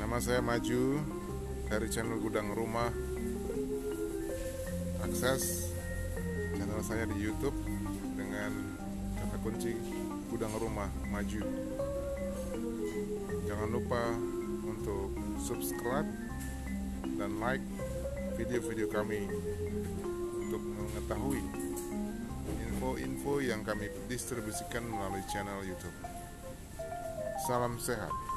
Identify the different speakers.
Speaker 1: Nama saya Maju dari channel Gudang Rumah. Akses channel saya di YouTube dengan kata kunci Gudang Rumah Maju. Jangan lupa untuk subscribe dan like video-video kami untuk mengetahui info-info yang kami distribusikan melalui channel YouTube. Salam sehat.